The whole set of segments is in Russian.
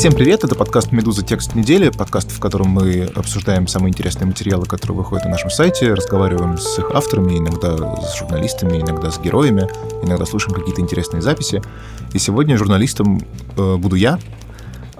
Всем привет, это подкаст «Медуза. Текст недели», подкаст, в котором мы обсуждаем самые интересные материалы, которые выходят на нашем сайте, разговариваем с их авторами, иногда с журналистами, иногда с героями, иногда слушаем какие-то интересные записи. И сегодня журналистом э, буду я,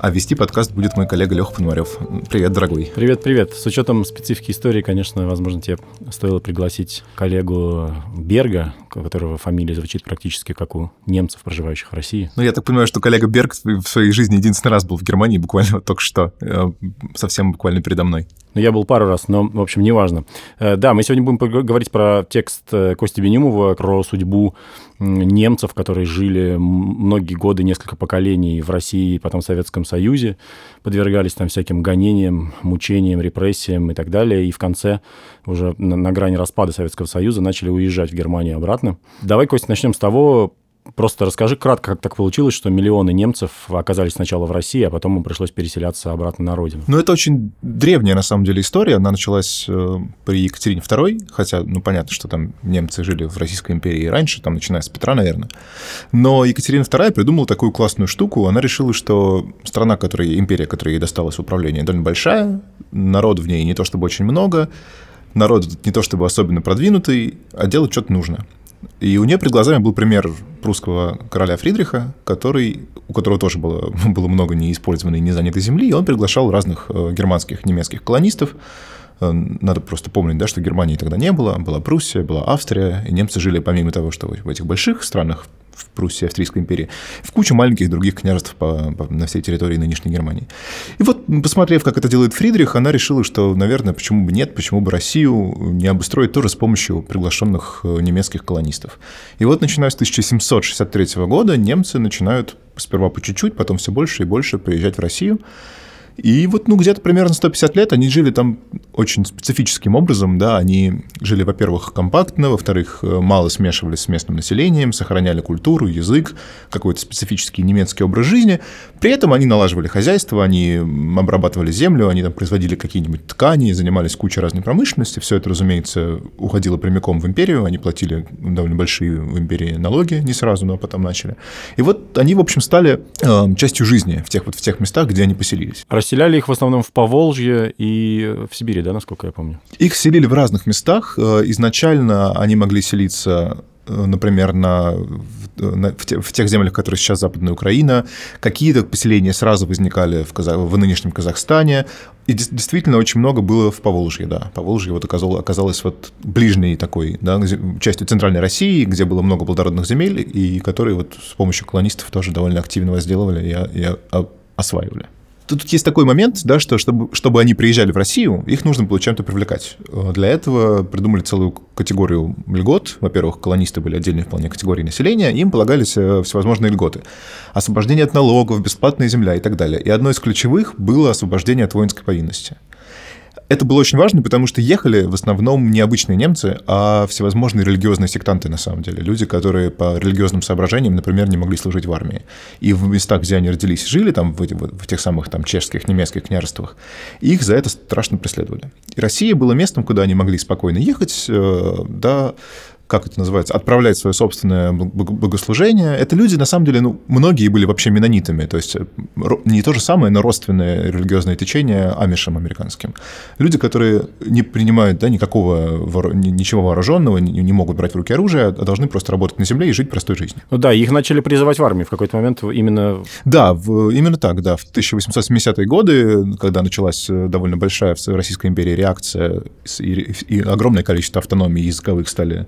а вести подкаст будет мой коллега Леха Пономарев. Привет, дорогой. Привет, привет. С учетом специфики истории, конечно, возможно, тебе стоило пригласить коллегу Берга, у которого фамилия звучит практически как у немцев, проживающих в России. Ну, я так понимаю, что коллега Берг в своей жизни единственный раз был в Германии, буквально вот только что, э, совсем буквально передо мной. Ну, я был пару раз, но, в общем, неважно. Э, да, мы сегодня будем говорить про текст э, Кости Бенимова, про судьбу немцев, которые жили многие годы, несколько поколений в России и потом в Советском Союзе, подвергались там всяким гонениям, мучениям, репрессиям и так далее, и в конце, уже на, на грани распада Советского Союза, начали уезжать в Германию обратно. Давай, Костя, начнем с того, Просто расскажи кратко, как так получилось, что миллионы немцев оказались сначала в России, а потом им пришлось переселяться обратно на родину. Ну, это очень древняя, на самом деле, история. Она началась э, при Екатерине II, хотя, ну, понятно, что там немцы жили в Российской империи раньше, там, начиная с Петра, наверное. Но Екатерина II придумала такую классную штуку. Она решила, что страна, которая, империя, которая ей досталась в управление, довольно большая, народ в ней не то чтобы очень много, народ не то чтобы особенно продвинутый, а делать что-то нужно. И у нее перед глазами был пример прусского короля Фридриха, который, у которого тоже было, было много неиспользованной и незанятой земли, и он приглашал разных э, германских, немецких колонистов. Э, надо просто помнить, да, что Германии тогда не было, была Пруссия, была Австрия, и немцы жили помимо того, что в этих больших странах, в Пруссии, Австрийской империи, в кучу маленьких других княжеств по, по, на всей территории нынешней Германии. И вот, посмотрев, как это делает Фридрих, она решила, что, наверное, почему бы нет, почему бы Россию не обустроить тоже с помощью приглашенных э, немецких колонистов. И вот, начиная с 1763 года, немцы начинают сперва по чуть-чуть, потом все больше и больше приезжать в Россию. И вот, ну, где-то примерно 150 лет они жили там очень специфическим образом, да, они жили, во-первых, компактно, во-вторых, э, мало смешивались с местным населением, сохраняли культуру, язык, какой-то специфический немецкий образ жизни. При этом они налаживали хозяйство, они обрабатывали землю, они там производили какие-нибудь ткани, занимались кучей разной промышленности. Все это, разумеется, уходило прямиком в империю, они платили довольно большие в империи налоги, не сразу, но потом начали. И вот они, в общем, стали э, частью жизни в тех, вот в тех местах, где они поселились. Расселяли их в основном в Поволжье и в Сибири, да, насколько я помню? Их селили в разных местах. Э, изначально они могли селиться э, например, на, на, в, те, в тех землях, которые сейчас Западная Украина. Какие-то поселения сразу возникали в, Казах, в нынешнем Казахстане. И действительно очень много было в Поволжье, да. Поволжье вот оказалось, оказалось вот ближней такой, да, частью центральной России, где было много плодородных земель, и которые вот с помощью колонистов тоже довольно активно возделывали и, и осваивали. Тут есть такой момент, да, что чтобы, чтобы они приезжали в Россию, их нужно было чем-то привлекать. Э, для этого придумали целую категорию льгот. Во-первых, колонисты были отдельной вполне категорией населения, им полагались э, всевозможные льготы. Освобождение от налогов, бесплатная земля и так далее. И одно из ключевых было освобождение от воинской повинности. Это было очень важно, потому что ехали в основном не обычные немцы, а всевозможные религиозные сектанты, на самом деле. Люди, которые по религиозным соображениям, например, не могли служить в армии. И в местах, где они родились жили, там, в, в тех самых там, чешских, немецких княжествах, их за это страшно преследовали. И Россия была местом, куда они могли спокойно ехать, э, да, как это называется, отправлять свое собственное богослужение. Это люди, на самом деле, ну, многие были вообще менонитами, то есть э, не то же самое, но родственное религиозное течение амишам американским. Люди, которые не принимают да, никакого, ничего вооруженного, не могут брать в руки оружие, а должны просто работать на земле и жить простой жизнью. Ну да, их начали призывать в армию в какой-то момент именно... Да, в, именно так, да. В 1870-е годы, когда началась э, довольно большая в Российской империи реакция и, и огромное количество автономий языковых стали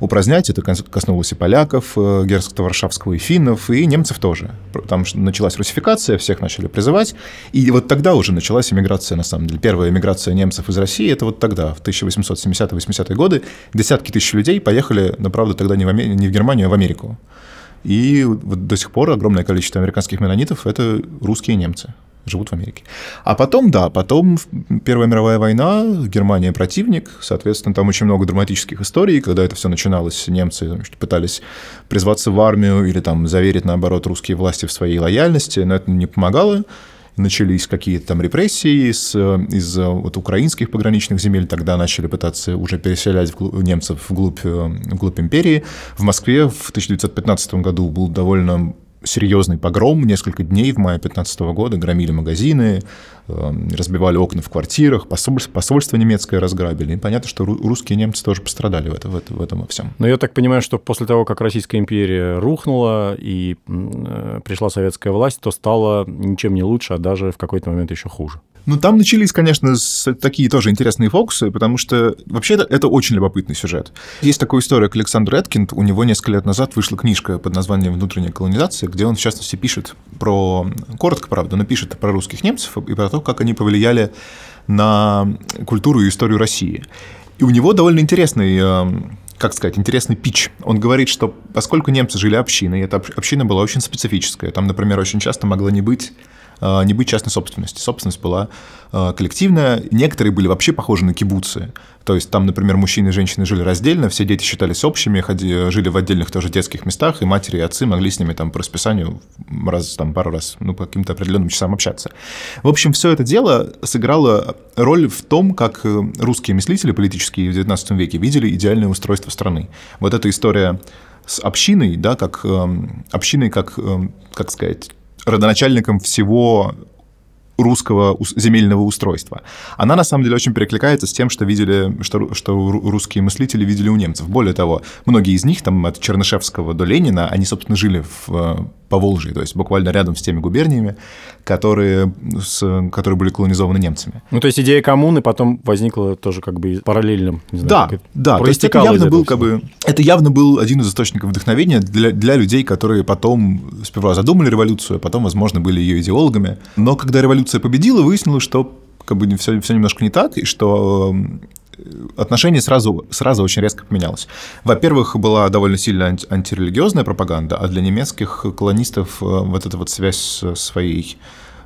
упразднять. Это коснулось и поляков, э, герцогства Варшавского, и финнов, и немцев тоже. Там началась русификация, всех начали призывать. И вот тогда уже началась эмиграция, на самом деле. Первая эмиграция немцев из России, это вот тогда, в 1870-80-е годы. Десятки тысяч людей поехали, но, правда, тогда не в, Амер... не в Германию, а в Америку. И вот до сих пор огромное количество американских менонитов – это русские немцы живут в Америке. А потом, да, потом Первая мировая война, Германия противник, соответственно, там очень много драматических историй, когда это все начиналось, немцы значит, пытались призваться в армию или там заверить, наоборот, русские власти в своей лояльности, но это не помогало начались какие-то там репрессии из, из вот, украинских пограничных земель, тогда начали пытаться уже переселять вглубь, немцев вглубь, вглубь империи. В Москве в 1915 году был довольно серьезный погром, несколько дней в мае 15 года, громили магазины, разбивали окна в квартирах, посольство, посольство немецкое разграбили. И понятно, что русские немцы тоже пострадали в, это, в, это, в этом во всем. Но я так понимаю, что после того, как Российская империя рухнула и э, пришла советская власть, то стало ничем не лучше, а даже в какой-то момент еще хуже. Ну, там начались, конечно, такие тоже интересные фокусы, потому что вообще это, это очень любопытный сюжет. Есть такой историк Александр Эткинд, у него несколько лет назад вышла книжка под названием «Внутренняя колонизация», где он, в частности, пишет про, коротко, правда, но пишет про русских немцев и про то, как они повлияли на культуру и историю России. И у него довольно интересный эм, как сказать, интересный пич. Он говорит, что поскольку немцы жили общиной, эта община была очень специфическая. Там, например, очень часто могла не быть не быть частной собственности. Собственность была а, коллективная. Некоторые были вообще похожи на кибуцы. То есть там, например, мужчины и женщины жили раздельно, все дети считались общими, ходи, жили в отдельных тоже детских местах, и матери и отцы могли с ними там по расписанию раз, там, пару раз, ну, по каким-то определенным часам общаться. В общем, все это дело сыграло роль в том, как э, русские мыслители политические в XIX веке видели идеальное устройство страны. Вот эта история с общиной, да, как э, общиной, как, э, как сказать, родоначальником всего русского земельного устройства. Она, на самом деле, очень перекликается с тем, что видели, что, что русские мыслители видели у немцев. Более того, многие из них, там, от Чернышевского до Ленина, они, собственно, жили в Поволжье, то есть буквально рядом с теми губерниями, которые, с, которые были колонизованы немцами. Ну, то есть идея коммуны потом возникла тоже как бы параллельным, не знаю, Да, да, то есть это явно был как бы, это явно был один из источников вдохновения для, для людей, которые потом сперва задумали революцию, а потом, возможно, были ее идеологами. Но когда революция победила, выяснилось, что как бы все, все немножко не так, и что отношение сразу, сразу очень резко поменялось. Во-первых, была довольно сильная антирелигиозная пропаганда, а для немецких колонистов э, вот эта вот связь с своей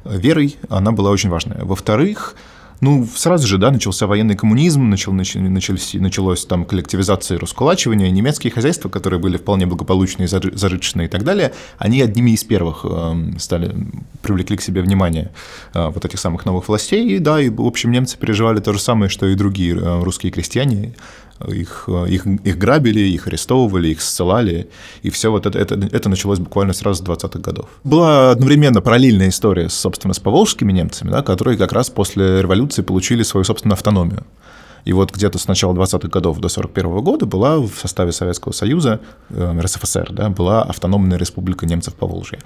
верой, она была очень важная. Во-вторых, ну, сразу же, да, начался военный коммунизм, начал, начались, началось там коллективизация и раскулачивание. Немецкие хозяйства, которые были вполне благополучные, зажиточные и так далее, они одними из первых эм, стали, привлекли к себе внимание э, вот этих самых новых властей. И да, и, в общем, немцы переживали то же самое, что и другие э, русские крестьяне их, их, их грабили, их арестовывали, их ссылали, и все вот это, это, это началось буквально сразу с 20-х годов. Была одновременно параллельная история, собственно, с поволжскими немцами, да, которые как раз после революции получили свою собственную автономию. И вот где-то с начала 20-х годов до 41 года была в составе Советского Союза, э, РСФСР, да, была автономная республика немцев по Волжье,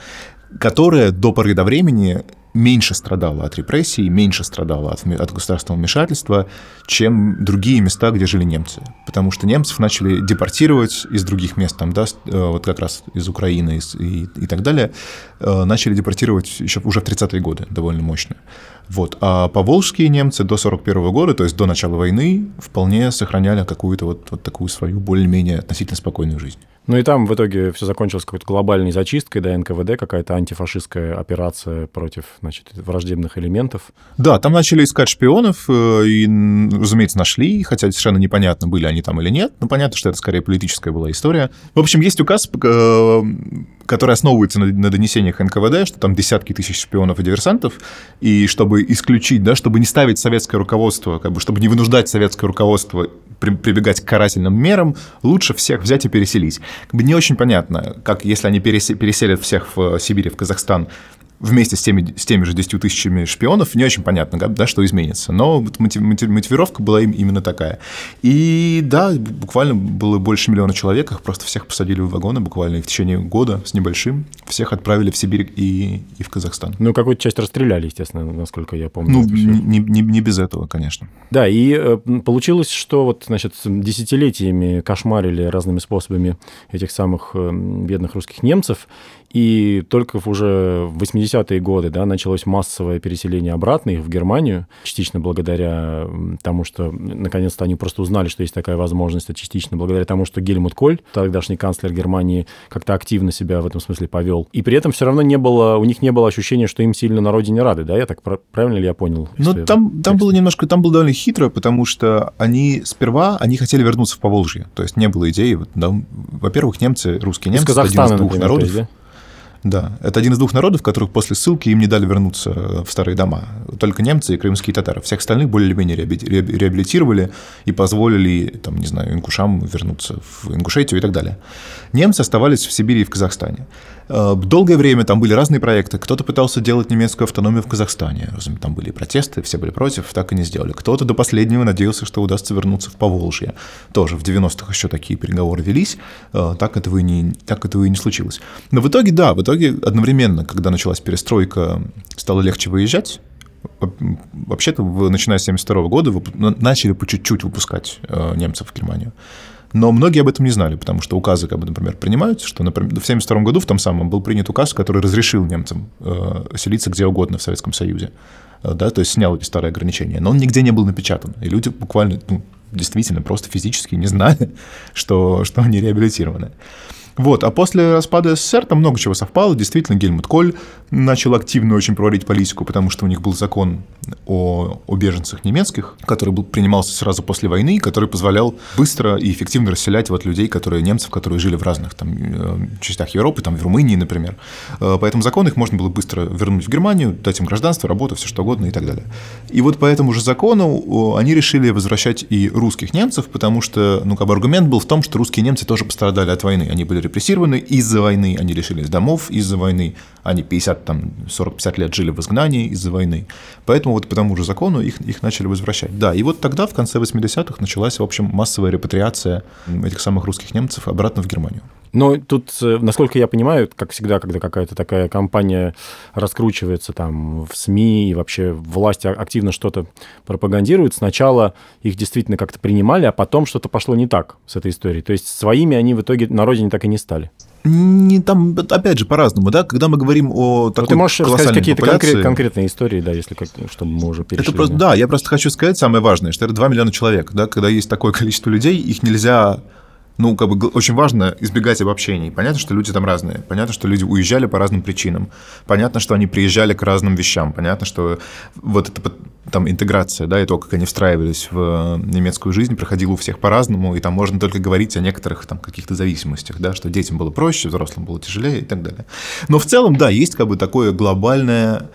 которая до поры до времени меньше страдала от репрессий, меньше страдала от, от государственного вмешательства, чем другие места, где жили немцы. Потому что немцев начали депортировать из других мест, там, да, э, вот как раз из Украины из, и, и так далее, э, начали депортировать еще уже в 30-е годы довольно мощно. Вот. А поволжские немцы до 41 года, то есть до начала войны, вполне сохраняли какую-то вот, вот такую свою более-менее относительно спокойную жизнь. Ну и там в итоге все закончилось какой-то глобальной зачисткой, да, НКВД, какая-то антифашистская операция против, значит, враждебных элементов. Да, там начали искать шпионов, э, и, разумеется, нашли, хотя совершенно непонятно, были они там или нет, но понятно, что это скорее политическая была история. В общем, есть указ, э, который основывается на, на донесениях НКВД, что там десятки тысяч шпионов и диверсантов, и чтобы исключить, да, чтобы не ставить советское руководство, как бы, чтобы не вынуждать советское руководство при, прибегать к карательным мерам, лучше всех взять и переселить. Как бы не очень понятно, как если они переселят всех в Сибирь, в Казахстан, вместе с теми, с теми же 10 тысячами шпионов, не очень понятно, да, что изменится. Но мотивировка была им именно такая. И да, буквально было больше миллиона человек, их просто всех посадили в вагоны, буквально и в течение года с небольшим. Всех отправили в Сибирь и, и в Казахстан. Ну, какую-то часть расстреляли, естественно, насколько я помню. Ну, не, не, не без этого, конечно. Да, и э, получилось, что вот, значит, десятилетиями кошмарили разными способами этих самых э, бедных русских немцев, и только уже в 80-е годы да, началось массовое переселение обратно их в Германию, частично благодаря тому, что наконец-то они просто узнали, что есть такая возможность, а частично благодаря тому, что Гельмут Коль, тогдашний канцлер Германии, как-то активно себя в этом смысле повел. И при этом все равно не было, у них не было ощущения, что им сильно на родине рады, да? Я так правильно ли я понял? Ну, там, там было немножко, там было довольно хитро, потому что они сперва, они хотели вернуться в Поволжье, то есть не было идеи, да, во-первых, немцы, русские немцы, из Казахстана, один из двух например, народов. Есть, да? Да, это один из двух народов, которых после ссылки им не дали вернуться в старые дома. Только немцы и крымские татары. Всех остальных более-менее реабилитировали и позволили, там, не знаю, ингушам вернуться в Ингушетию и так далее. Немцы оставались в Сибири и в Казахстане. Э, долгое время там были разные проекты. Кто-то пытался делать немецкую автономию в Казахстане. Там были протесты, все были против, так и не сделали. Кто-то до последнего надеялся, что удастся вернуться в Поволжье. Тоже в 90-х еще такие переговоры велись. Э, так этого, и не, так этого и не случилось. Но в итоге, да, в итоге одновременно, когда началась перестройка, стало легче выезжать. Вообще-то, начиная с 1972 года, начали по чуть-чуть выпускать э, немцев в Германию. Но многие об этом не знали, потому что указы, как бы, например, принимаются, что, например, в 1972 году в том самом был принят указ, который разрешил немцам э, селиться где угодно в Советском Союзе. Э, да, то есть снял эти старые ограничения. Но он нигде не был напечатан. И люди буквально, ну, действительно, просто физически не знали, что, что они реабилитированы. Вот. А после распада СССР там много чего совпало. Действительно, Гельмут Коль начал активно очень проводить политику, потому что у них был закон о, о беженцах немецких, который был, принимался сразу после войны, который позволял быстро и эффективно расселять вот людей, которые немцев, которые жили в разных там, э, частях Европы, там в Румынии, например. Э, по этому закону их можно было быстро вернуть в Германию, дать им гражданство, работу, все что угодно и так далее. И вот по этому же закону они решили возвращать и русских немцев, потому что, ну, как бы аргумент был в том, что русские немцы тоже пострадали от войны. Они были репрессированы из-за войны, они лишились домов из-за войны, они 50, там, 40-50 лет жили в изгнании из-за войны. Поэтому вот по тому же закону их, их начали возвращать. Да, и вот тогда, в конце 80-х, началась, в общем, массовая репатриация этих самых русских немцев обратно в Германию. Но тут, э, насколько я понимаю, как всегда, когда какая-то такая компания раскручивается там в СМИ и вообще власть активно что-то пропагандирует, сначала их действительно как-то принимали, а потом что-то пошло не так с этой историей. То есть своими они в итоге на родине так и не стали. Не, там, опять же, по-разному, да, когда мы говорим о ну, такой Но ты можешь рассказать какие-то конкрет, конкретные истории, да, если как, чтобы мы уже перешли. Это просто, да, я просто хочу сказать самое важное, что это 2 миллиона человек, да, когда есть такое количество людей, их нельзя ну, как бы очень важно избегать обобщений. Понятно, что люди там разные. Понятно, что люди уезжали по разным причинам. Понятно, что они приезжали к разным вещам. Понятно, что вот эта там интеграция, да, и то, как они встраивались в немецкую жизнь, проходила у всех по-разному, и там можно только говорить о некоторых там каких-то зависимостях, да, что детям было проще, взрослым было тяжелее и так далее. Но в целом, да, есть как бы такое глобальное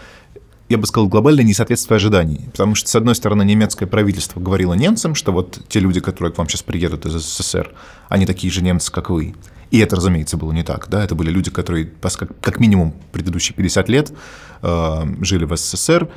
я бы сказал, глобальное несоответствие ожиданий. Потому что, с одной стороны, немецкое правительство говорило немцам, что вот те люди, которые к вам сейчас приедут из СССР, они такие же немцы, как вы. И это, разумеется, было не так. Да? Это были люди, которые как минимум предыдущие 50 лет э, жили в СССР,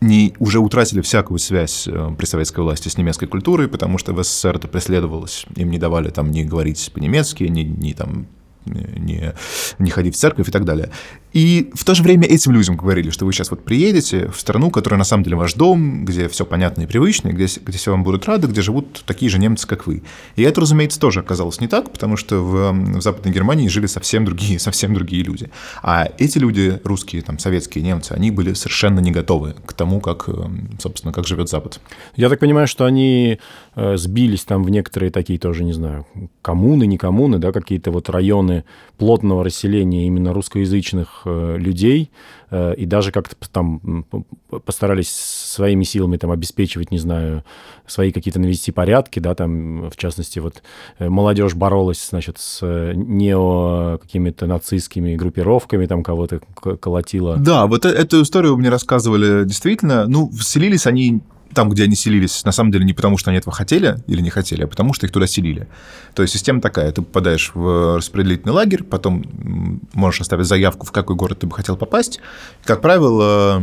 не, уже утратили всякую связь э, при советской власти с немецкой культурой, потому что в СССР это преследовалось, им не давали там не говорить по-немецки, не, не там не, не ходить в церковь и так далее. И в то же время этим людям говорили, что вы сейчас вот приедете в страну, которая на самом деле ваш дом, где все понятно и привычно, где, где все вам будут рады, где живут такие же немцы, как вы. И это, разумеется, тоже оказалось не так, потому что в, в Западной Германии жили совсем другие, совсем другие люди. А эти люди, русские, там, советские немцы, они были совершенно не готовы к тому, как, э, собственно, как живет Запад. Я так понимаю, что они э, сбились там в некоторые такие тоже, не знаю, коммуны, не коммуны, да, какие-то вот районы плотного расселения именно русскоязычных Э, людей, э, и даже как-то там постарались своими силами там обеспечивать, не знаю, свои какие-то навести порядки, да, там, в частности, вот э, молодежь боролась, значит, с нео какими-то нацистскими группировками, там кого-то колотила. Да, вот эту историю мне рассказывали действительно, ну, вселились они там, где они селились, на самом деле не потому, что они этого хотели или не хотели, а потому, что их туда селили. То есть система такая, ты попадаешь в распределительный лагерь, потом можешь оставить заявку, в какой город ты бы хотел попасть. Как правило,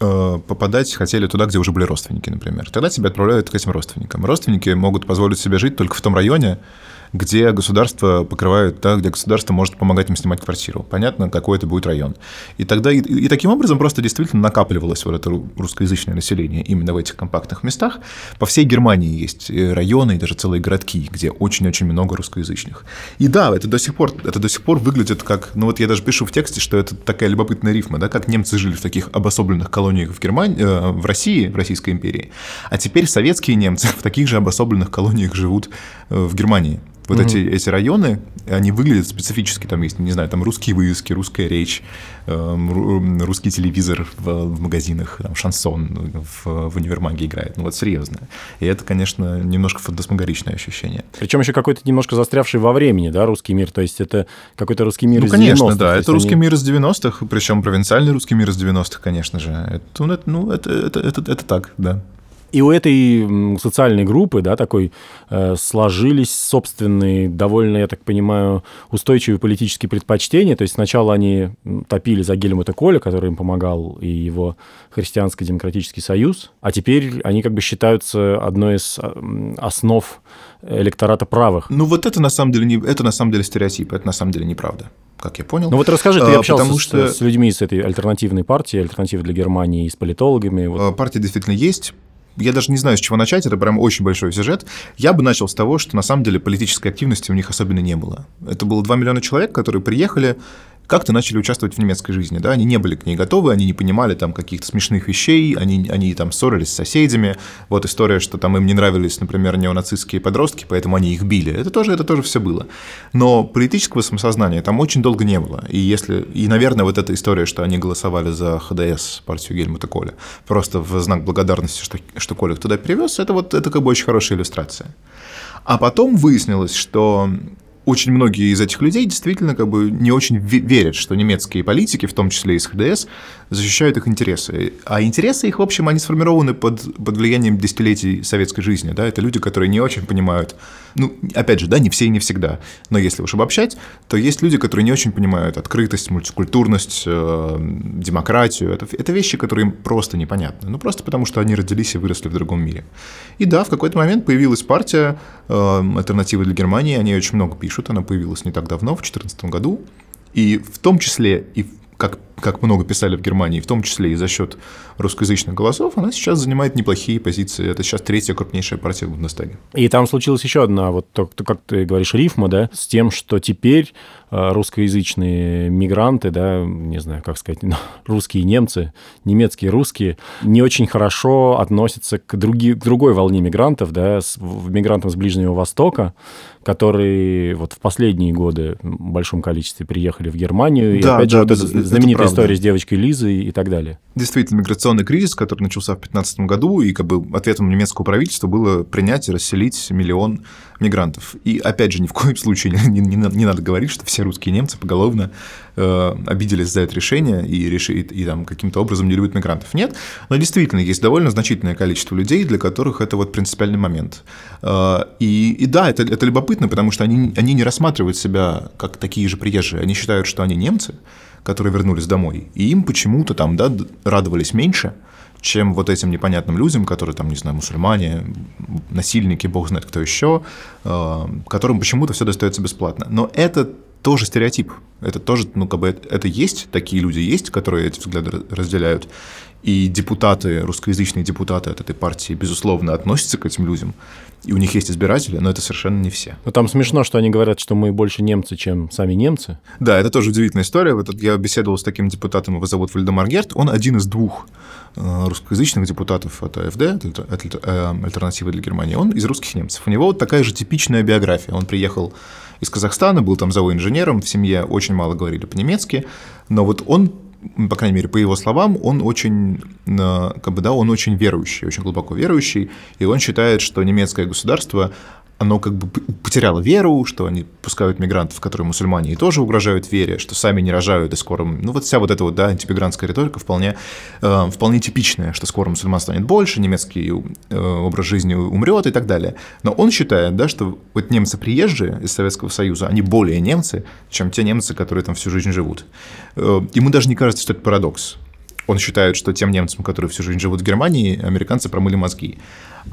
э, попадать хотели туда, где уже были родственники, например. Тогда тебя отправляют к этим родственникам. Родственники могут позволить себе жить только в том районе, где государство покрывает, да, где государство может помогать им снимать квартиру. Понятно, какой это будет район. И тогда и, и таким образом просто действительно накапливалось вот это русскоязычное население именно в этих компактных местах. По всей Германии есть районы и даже целые городки, где очень-очень много русскоязычных. И да, это до сих пор, это до сих пор выглядит как, ну вот я даже пишу в тексте, что это такая любопытная рифма, да, как немцы жили в таких обособленных колониях в Германии, э, в России, в Российской империи, а теперь советские немцы в таких же обособленных колониях живут э, в Германии. Вот угу. эти, эти районы, они выглядят специфически. Там есть, не знаю, там русские вывески, русская речь, эм, русский телевизор в, в магазинах, там шансон в, в универмаге играет. Ну вот серьезно. И это, конечно, немножко фантасмагоричное ощущение. Причем еще какой-то немножко застрявший во времени, да, русский мир. То есть это какой-то русский мир ну, из конечно, 90-х. да. Это русский они... мир из 90-х, причем провинциальный русский мир из 90-х, конечно же. Это, ну, это, это, это, это так, да. И у этой социальной группы, да, такой, э, сложились собственные, довольно, я так понимаю, устойчивые политические предпочтения. То есть сначала они топили за Гельмута Коля, который им помогал, и его Христианско-демократический союз, а теперь они как бы считаются одной из основ электората правых. Ну вот это на самом деле не, это на самом деле стереотип, это на самом деле неправда как я понял. Ну вот расскажи, ты а, общался потому что... с, с людьми с этой альтернативной партии, альтернативы для Германии, с политологами. Вот. А, партия действительно есть я даже не знаю, с чего начать, это прям очень большой сюжет. Я бы начал с того, что на самом деле политической активности у них особенно не было. Это было 2 миллиона человек, которые приехали, как-то начали участвовать в немецкой жизни, да, они не были к ней готовы, они не понимали там каких-то смешных вещей, они, они там ссорились с соседями, вот история, что там им не нравились, например, неонацистские подростки, поэтому они их били, это тоже, это тоже все было. Но политического самосознания там очень долго не было, и если, и, наверное, вот эта история, что они голосовали за ХДС, партию Гельмута Коля, просто в знак благодарности, что, что Коля туда перевез, это вот, это как бы очень хорошая иллюстрация. А потом выяснилось, что очень многие из этих людей действительно как бы не очень верят, что немецкие политики, в том числе из ХДС, защищают их интересы. А интересы их, в общем, они сформированы под, под влиянием десятилетий советской жизни. Да? Это люди, которые не очень понимают, ну, опять же, да, не все и не всегда, но если уж обобщать, то есть люди, которые не очень понимают открытость, мультикультурность, э, демократию. Это, это вещи, которые им просто непонятны. Ну, просто потому, что они родились и выросли в другом мире. И да, в какой-то момент появилась партия «Альтернативы для Германии», они очень много пишут, она появилась не так давно, в 2014 году, и в том числе и как как много писали в Германии, в том числе и за счет русскоязычных голосов, она сейчас занимает неплохие позиции. Это сейчас третья крупнейшая партия в Бундестаге. И там случилась еще одна, вот как ты говоришь, рифма, да, с тем, что теперь э, русскоязычные мигранты, да, не знаю, как сказать, русские немцы, немецкие русские, не очень хорошо относятся к, други, к другой волне мигрантов, да, с, мигрантам с Ближнего Востока, которые вот в последние годы в большом количестве приехали в Германию. Да, и опять да, же, вот эта знаменитая история с девочкой Лизой и так далее. Действительно, миграционный кризис, который начался в 2015 году, и как бы ответом немецкого правительства было принять и расселить миллион мигрантов. И опять же, ни в коем случае не, не, не надо говорить, что все русские немцы поголовно э, обиделись за это решение и, реши, и, и там каким-то образом не любят мигрантов. Нет, но действительно есть довольно значительное количество людей, для которых это вот принципиальный момент. Э, и, и да, это, это любопытно, потому что они, они не рассматривают себя как такие же приезжие. Они считают, что они немцы, которые вернулись домой, и им почему-то там да, радовались меньше, чем вот этим непонятным людям, которые там, не знаю, мусульмане, насильники, бог знает кто еще, э, которым почему-то все достается бесплатно. Но это тоже стереотип. Это тоже, ну, как бы, это, есть, такие люди есть, которые эти взгляды разделяют. И депутаты, русскоязычные депутаты от этой партии, безусловно, относятся к этим людям и у них есть избиратели, но это совершенно не все. Но там смешно, что они говорят, что мы больше немцы, чем сами немцы. Да, это тоже удивительная история. Вот я беседовал с таким депутатом, его зовут Вальдемар Герт, он один из двух э, русскоязычных депутатов от АФД, от э, Альтернативы для Германии, он из русских немцев. У него вот такая же типичная биография. Он приехал из Казахстана, был там зооинженером, в семье очень мало говорили по-немецки, но вот он по крайней мере, по его словам, он очень, э, как бы, да, он очень верующий, очень глубоко верующий, и он считает, что немецкое государство, оно как бы потеряло веру, что они пускают мигрантов, которые мусульмане, и тоже угрожают вере, что сами не рожают, и скоро... Ну, вот вся вот эта вот, да, антимигрантская риторика вполне, э, вполне типичная, что скоро мусульман станет больше, немецкий э, образ жизни умрет и так далее. Но он считает, да, что вот немцы приезжие из Советского Союза, они более немцы, чем те немцы, которые там всю жизнь живут. Э, ему даже не кажется, что это парадокс. Он считает, что тем немцам, которые всю жизнь живут в Германии, американцы промыли мозги.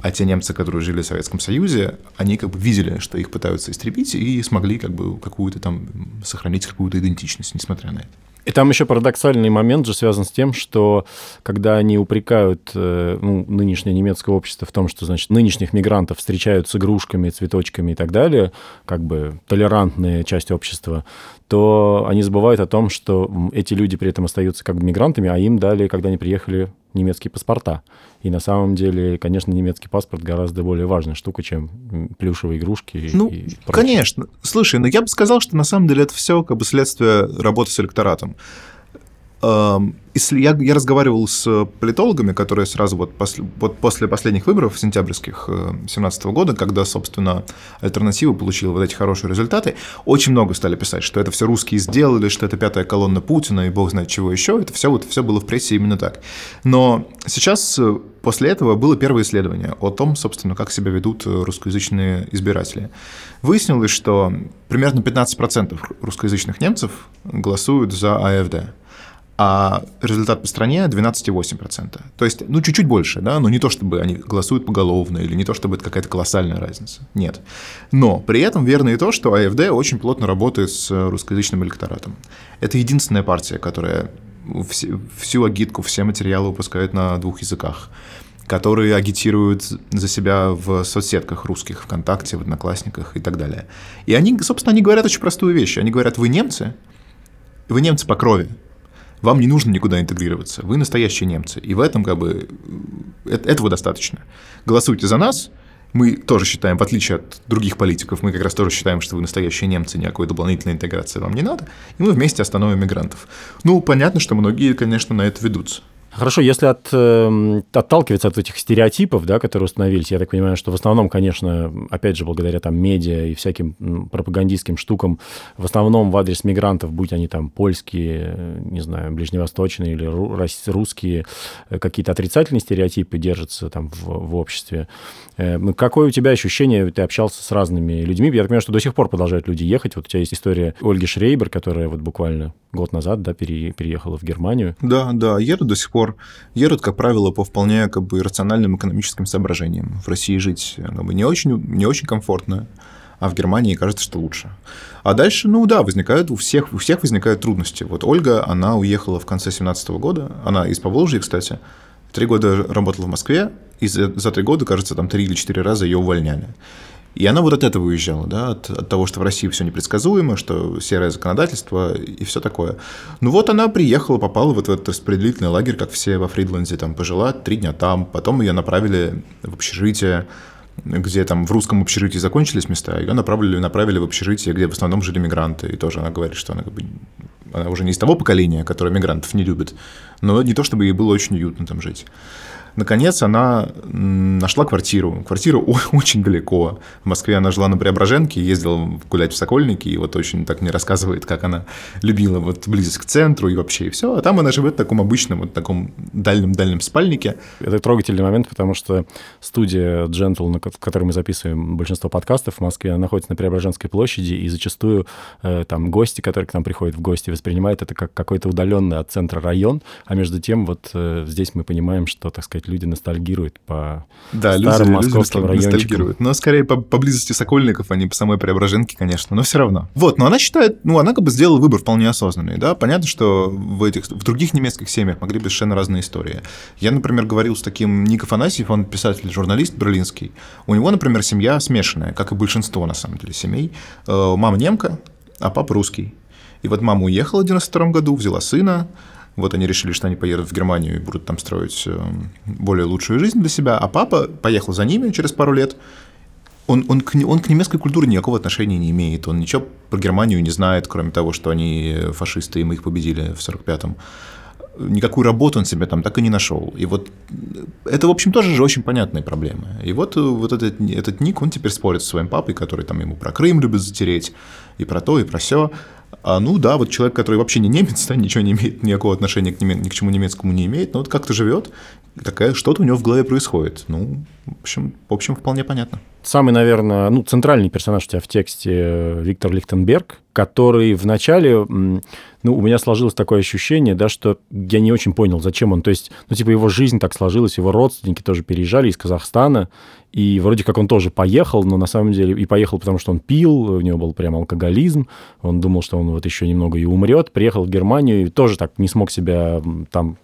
А те немцы, которые жили в Советском Союзе, они как бы видели, что их пытаются истребить, и смогли как бы какую-то там сохранить какую-то идентичность, несмотря на это. И там еще парадоксальный момент же связан с тем, что когда они упрекают э, ну, нынешнее немецкое общество в том, что, значит, нынешних мигрантов встречают с игрушками, цветочками и так далее, как бы толерантная часть общества, то они забывают о том, что эти люди при этом остаются как бы мигрантами, а им дали, когда они приехали, немецкие паспорта. И на самом деле, конечно, немецкий паспорт гораздо более важная штука, чем плюшевые игрушки. Ну, и конечно. Слушай, ну я бы сказал, что на самом деле это все как бы следствие работы с электоратом если я, я разговаривал с политологами, которые сразу вот после, вот после последних выборов сентябрьских 2017 э, года, когда, собственно, альтернатива получила вот эти хорошие результаты, очень много стали писать, что это все русские сделали, что это пятая колонна Путина и бог знает чего еще. Это все, вот, все было в прессе именно так. Но сейчас э, после этого было первое исследование о том, собственно, как себя ведут э, русскоязычные избиратели. Выяснилось, что примерно 15% русскоязычных немцев голосуют за АФД а результат по стране 12,8%. То есть, ну, чуть-чуть больше, да, но не то, чтобы они голосуют поголовно, или не то, чтобы это какая-то колоссальная разница. Нет. Но при этом верно и то, что АФД очень плотно работает с русскоязычным электоратом. Это единственная партия, которая всю агитку, все материалы выпускает на двух языках которые агитируют за себя в соцсетках русских, ВКонтакте, в Одноклассниках и так далее. И они, собственно, они говорят очень простую вещь. Они говорят, вы немцы, вы немцы по крови, вам не нужно никуда интегрироваться. Вы настоящие немцы. И в этом как бы этого достаточно. Голосуйте за нас. Мы тоже считаем, в отличие от других политиков, мы как раз тоже считаем, что вы настоящие немцы, никакой дополнительной интеграции вам не надо, и мы вместе остановим мигрантов. Ну, понятно, что многие, конечно, на это ведутся. Хорошо, если от, э, отталкиваться от этих стереотипов, да, которые установились, я так понимаю, что в основном, конечно, опять же, благодаря там медиа и всяким пропагандистским штукам, в основном в адрес мигрантов, будь они там польские, не знаю, ближневосточные или русские, э, какие-то отрицательные стереотипы держатся там в, в обществе. Э, ну, какое у тебя ощущение, ты общался с разными людьми, я так понимаю, что до сих пор продолжают люди ехать, вот у тебя есть история Ольги Шрейбер, которая вот буквально год назад, да, пере, переехала в Германию. Да, да, еду до сих пор. Едут, как правило, по вполне как бы рациональным экономическим соображениям. В России жить как бы, не, очень, не очень комфортно, а в Германии кажется, что лучше. А дальше, ну да, возникают у всех, у всех возникают трудности. Вот Ольга, она уехала в конце 2017 года, она из Поволжья, кстати, три года работала в Москве, и за, за три года, кажется, там три или четыре раза ее увольняли. И она вот от этого уезжала, да, от, от того, что в России все непредсказуемо, что серое законодательство и все такое. Ну вот она приехала, попала вот в этот распределительный лагерь, как все во Фридланде, там пожила три дня там, потом ее направили в общежитие, где там в русском общежитии закончились места, ее направили, направили в общежитие, где в основном жили мигранты. И тоже она говорит, что она, как бы, она уже не из того поколения, которое мигрантов не любит, но не то, чтобы ей было очень уютно там жить. Наконец она нашла квартиру. Квартира очень далеко. В Москве она жила на Преображенке, ездила гулять в Сокольники, и вот очень так мне рассказывает, как она любила вот близость к центру и вообще и все. А там она живет в таком обычном, вот таком дальнем-дальнем спальнике. Это трогательный момент, потому что студия Gentle, на которой мы записываем большинство подкастов в Москве, она находится на Преображенской площади, и зачастую э, там гости, которые к нам приходят в гости, воспринимают это как какой-то удаленный от центра район, а между тем вот э, здесь мы понимаем, что, так сказать, люди ностальгируют по да, старым люди, московским люди райончикам. Но скорее по, поблизости Сокольников, а не по самой Преображенке, конечно, но все равно. Вот, но она считает, ну, она как бы сделала выбор вполне осознанный, да, понятно, что в этих, в других немецких семьях могли быть совершенно разные истории. Я, например, говорил с таким Ник Афанасьев, он писатель, журналист берлинский. У него, например, семья смешанная, как и большинство, на самом деле, семей. Э, мама немка, а папа русский. И вот мама уехала в 92 году, взяла сына, вот они решили, что они поедут в Германию и будут там строить э, более лучшую жизнь для себя, а папа поехал за ними через пару лет. Он, он, к, он к немецкой культуре никакого отношения не имеет, он ничего про Германию не знает, кроме того, что они фашисты, и мы их победили в 45-м никакую работу он себе там так и не нашел. И вот это, в общем, тоже же очень понятная проблема. И вот, вот этот, этот Ник, он теперь спорит со своим папой, который там ему про Крым любит затереть, и про то, и про все. А, ну да, вот человек, который вообще не немец, да, ничего не имеет, никакого отношения к неме- ни к чему немецкому не имеет, но вот как-то живет, такая что-то у него в голове происходит. Ну, в общем, в общем, вполне понятно. Самый, наверное, ну, центральный персонаж у тебя в тексте э, Виктор Лихтенберг, который вначале, ну, у меня сложилось такое ощущение, да, что я не очень понял, зачем он. То есть, ну, типа, его жизнь так сложилась, его родственники тоже переезжали из Казахстана, и вроде как он тоже поехал, но на самом деле и поехал, потому что он пил, у него был прям алкоголизм, он думал, что он вот еще немного и умрет, приехал в Германию и тоже так не смог себя там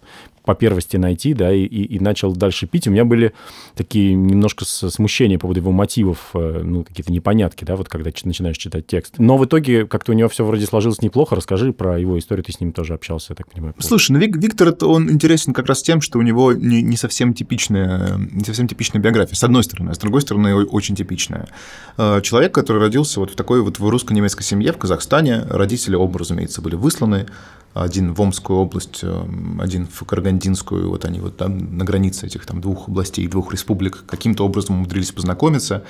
по первости найти, да, и, и, и начал дальше пить. У меня были такие немножко смущения по поводу его мотивов, э, ну, какие-то непонятки, да, вот когда начинаешь читать текст. Но в итоге как-то у него все вроде сложилось неплохо. Расскажи про его историю, ты с ним тоже общался, я так понимаю. Слушай, ну Виктор, он интересен как раз тем, что у него не, не совсем типичная, не совсем типичная биография, с одной стороны, а с другой стороны, очень типичная. Э, человек, который родился вот в такой вот в русско-немецкой семье в Казахстане, родители оба, разумеется, были высланы, один в Омскую область, э, один в Карагандинскую, вот они вот там на границе этих там двух областей, двух республик каким-то образом умудрились познакомиться.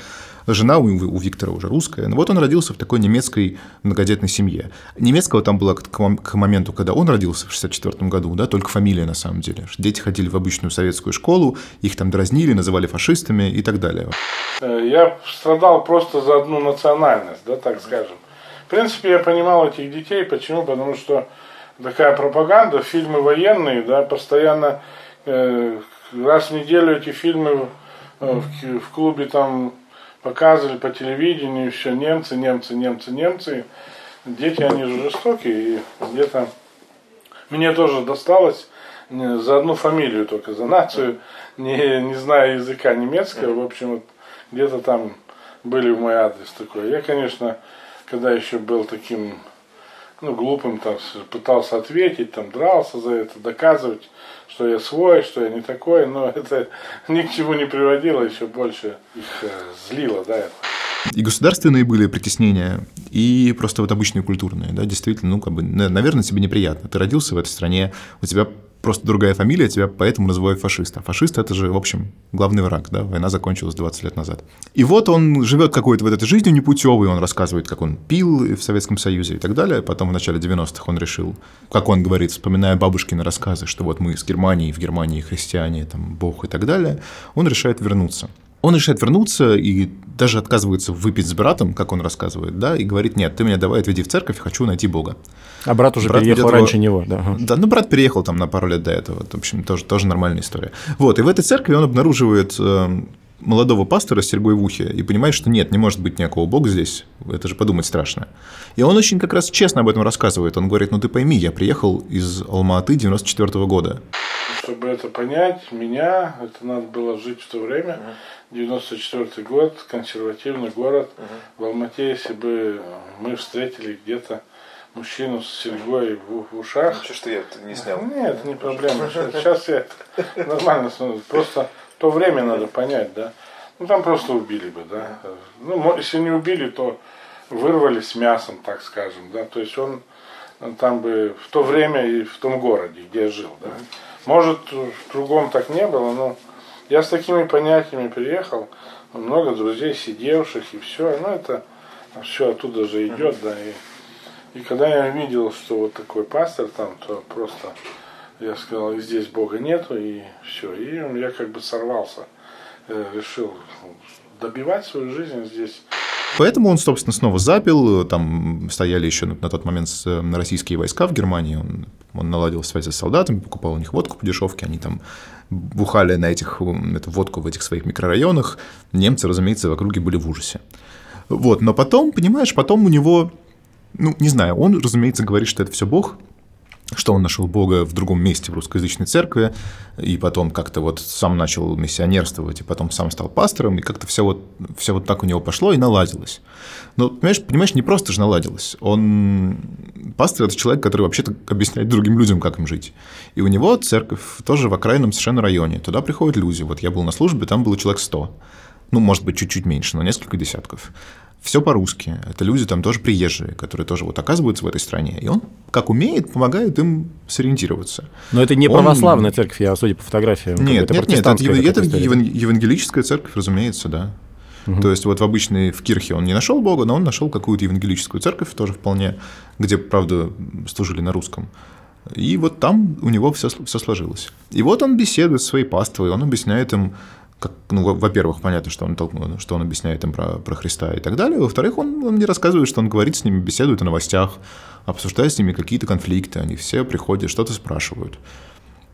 Жена у, у Виктора уже русская. Но вот он родился в такой немецкой многодетной семье. Немецкого там было к, к моменту, когда он родился в 64 году, да, только фамилия на самом деле. Дети ходили в обычную советскую школу, их там дразнили, называли фашистами и так далее. Э, я страдал просто за одну национальность, да, так скажем. В принципе, я понимал этих детей. Почему? Потому что такая пропаганда, фильмы военные, да, постоянно э, раз в неделю эти фильмы э, в, в клубе там показывали по телевидению, все немцы, немцы, немцы, немцы. Дети, они же жестокие, и где-то мне тоже досталось за одну фамилию только, за нацию, не, не зная языка немецкого, в общем, вот где-то там были в мой адрес такой. Я, конечно, когда еще был таким ну, глупым, там, пытался ответить, там, дрался за это, доказывать, что я свой, что я не такой, но это ни к чему не приводило, еще больше их э, злило, да, это. И государственные были притеснения, и просто вот обычные культурные, да, действительно, ну, как бы, наверное, тебе неприятно. Ты родился в этой стране, у тебя просто другая фамилия, тебя поэтому называют фашистом. Фашист — это же, в общем, главный враг, да, война закончилась 20 лет назад. И вот он живет какой-то вот этой жизнью непутевой, он рассказывает, как он пил в Советском Союзе и так далее. Потом в начале 90-х он решил, как он говорит, вспоминая бабушкины рассказы, что вот мы с Германией, в Германии христиане, там, Бог и так далее, он решает вернуться. Он решает вернуться и даже отказывается выпить с братом, как он рассказывает, да, и говорит, нет, ты меня давай отведи в церковь, хочу найти Бога. А брат уже брат переехал раньше его... него, да. Да, ну брат переехал там на пару лет до этого, в общем, тоже, тоже нормальная история. Вот, и в этой церкви он обнаруживает э, молодого пастора с серьгой в ухе и понимает, что нет, не может быть никакого Бога здесь, это же подумать страшно. И он очень как раз честно об этом рассказывает. Он говорит, ну ты пойми, я приехал из Алма-Аты 94 -го года. Чтобы это понять, меня, это надо было жить в то время, 94 год, консервативный город. В Алмате, если бы мы встретили где-то мужчину с серьгой в, в ушах. Ничего, что я не снял. Нет, не проблема. Сейчас я нормально смотрю. Просто то время надо понять, да. Ну там просто убили бы, да. Ну, если не убили, то вырвали с мясом, так скажем, да. То есть он там бы в то время и в том городе, где жил, да. Может, в другом так не было, но я с такими понятиями приехал, много друзей сидевших и все, ну это все оттуда же идет, да, и, и когда я видел, что вот такой пастор там, то просто я сказал, здесь Бога нету, и все, и я как бы сорвался, э, решил добивать свою жизнь здесь. Поэтому он, собственно, снова запил. Там стояли еще на тот момент э, российские войска в Германии. Он, он наладил связи с солдатами, покупал у них водку по дешевке. Они там бухали на этих, эту водку в этих своих микрорайонах. Немцы, разумеется, в округе были в ужасе. Вот, но потом, понимаешь, потом у него, ну, не знаю, он, разумеется, говорит, что это все Бог, что он нашел Бога в другом месте в русскоязычной церкви, и потом как-то вот сам начал миссионерствовать, и потом сам стал пастором, и как-то все вот, все вот так у него пошло и наладилось. Но, понимаешь, понимаешь, не просто же наладилось. Он... Пастор – это человек, который вообще-то объясняет другим людям, как им жить. И у него церковь тоже в окраинном совершенно районе. Туда приходят люди. Вот я был на службе, там было человек 100 ну, может быть, чуть-чуть меньше, но несколько десятков все по-русски. Это люди там тоже приезжие, которые тоже вот оказываются в этой стране. И он, как умеет, помогает им сориентироваться. Но это не православная он... церковь, я судя по фотографиям. Нет, нет, нет, это, это евангелическая церковь, разумеется, да. Угу. То есть вот в обычной в Кирхе он не нашел Бога, но он нашел какую-то евангелическую церковь тоже вполне, где, правда, служили на русском. И вот там у него все, все сложилось. И вот он беседует с своей паствой, он объясняет им, как, ну, во-первых, понятно, что он, что он объясняет им про, про Христа и так далее. Во-вторых, он, он мне рассказывает, что он говорит с ними, беседует о новостях, обсуждает с ними какие-то конфликты. Они все приходят, что-то спрашивают.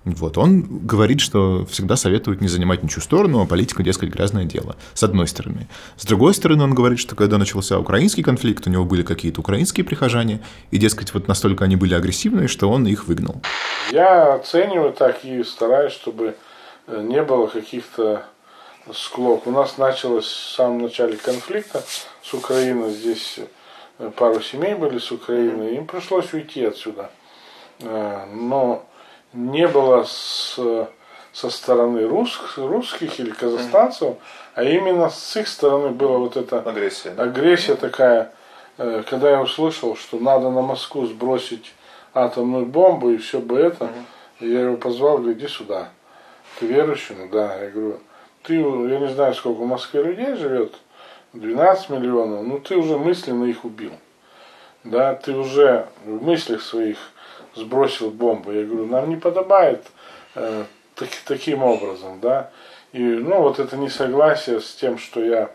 Вот, он говорит, что всегда советует не занимать ничью сторону, а политика, дескать, грязное дело, с одной стороны. С другой стороны, он говорит, что когда начался украинский конфликт, у него были какие-то украинские прихожане, и, дескать, вот настолько они были агрессивные, что он их выгнал. Я оцениваю так и стараюсь, чтобы э, не было каких-то склок. У нас началось в самом начале конфликта с Украиной, здесь э, пару семей были с Украины, им пришлось уйти отсюда. Э, но не было с, со стороны русских, русских или казахстанцев, а именно с их стороны была вот эта агрессия, агрессия такая, э, когда я услышал, что надо на Москву сбросить атомную бомбу и все бы это, я его позвал, говорю, иди сюда. Ты верующий? Ну да. Я говорю, ты, я не знаю, сколько в Москве людей живет, 12 миллионов, ну ты уже мысленно их убил. Да, ты уже в мыслях своих сбросил бомбу. Я говорю, нам не подобает э, так, таким образом, да. И, ну, вот это несогласие с тем, что я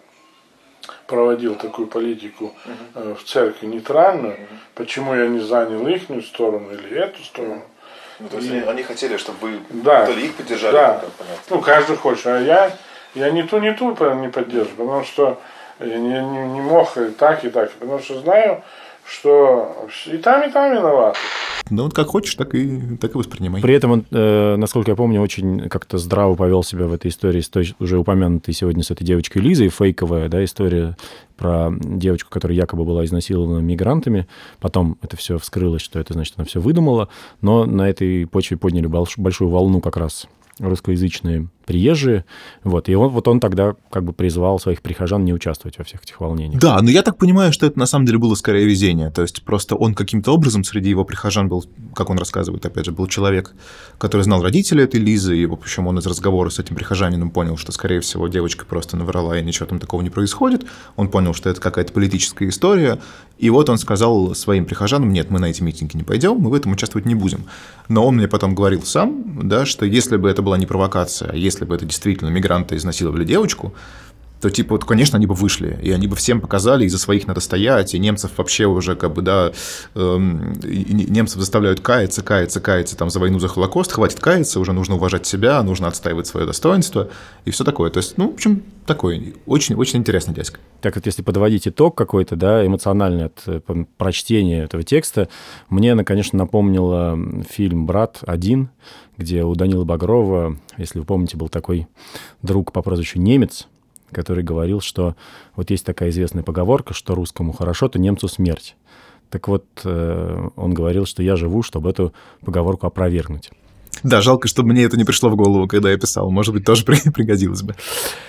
проводил такую политику э, в церкви нейтральную, почему я не занял их сторону или эту сторону. Ну, то есть и, они хотели, чтобы вы да, то ли их поддержали, да. Ну, каждый хочет. А я, я ни ту, ни ту не поддерживаю, потому что я не, не, не мог и так, и так. Потому что знаю, что и там, и там виноваты. Ну, вот как хочешь, так и, так и воспринимай. При этом он, э, насколько я помню, очень как-то здраво повел себя в этой истории с той, уже упомянутой сегодня с этой девочкой Лизой, фейковая, да, история про девочку, которая якобы была изнасилована мигрантами. Потом это все вскрылось, что это значит, она все выдумала. Но на этой почве подняли большую волну как раз русскоязычные приезжие. Вот. И он, вот он тогда как бы призвал своих прихожан не участвовать во всех этих волнениях. Да, но я так понимаю, что это на самом деле было скорее везение. То есть просто он каким-то образом среди его прихожан был, как он рассказывает, опять же, был человек, который знал родителей этой Лизы, и, в общем, он из разговора с этим прихожанином понял, что, скорее всего, девочка просто наврала, и ничего там такого не происходит. Он понял, что это какая-то политическая история, и вот он сказал своим прихожанам, нет, мы на эти митинги не пойдем, мы в этом участвовать не будем. Но он мне потом говорил сам, да, что если бы это была не провокация, а если бы это действительно мигранты изнасиловали девочку, то типа вот, конечно, они бы вышли, и они бы всем показали, и за своих надо стоять, и немцев вообще уже как бы, да, эм, немцев заставляют каяться, каяться, каяться там за войну, за Холокост, хватит каяться, уже нужно уважать себя, нужно отстаивать свое достоинство, и все такое. То есть, ну, в общем, такой очень-очень интересный дядька. Так вот, если подводить итог какой-то, да, эмоциональный от э, прочтения этого текста, мне она, конечно, напомнила фильм «Брат один», где у Данила Багрова, если вы помните, был такой друг по прозвищу Немец, который говорил, что вот есть такая известная поговорка, что русскому хорошо, то немцу смерть. Так вот, э, он говорил, что я живу, чтобы эту поговорку опровергнуть. Да, жалко, что мне это не пришло в голову, когда я писал. Может быть, тоже пригодилось бы.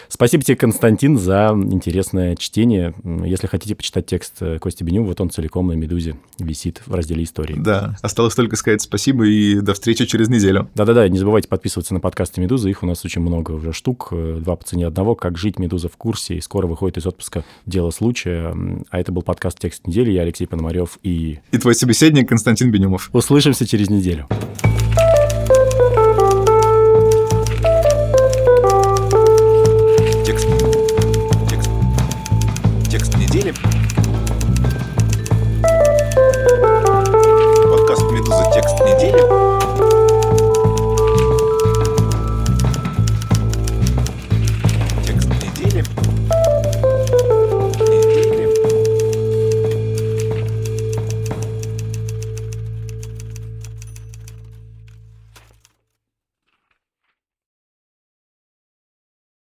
Спасибо тебе, Константин, за интересное чтение. Если хотите почитать текст э, Кости Беню, вот он целиком на «Медузе» висит в разделе «Истории». Да, осталось только сказать спасибо и до встречи через неделю. Да-да-да, не забывайте подписываться на подкасты «Медузы», их у нас очень много уже штук, э, два по цене одного, «Как жить Медуза в курсе», и скоро выходит из отпуска «Дело случая». А это был подкаст «Текст недели», я Алексей Пономарев и... И твой собеседник Константин Бенюмов. Услышимся через неделю.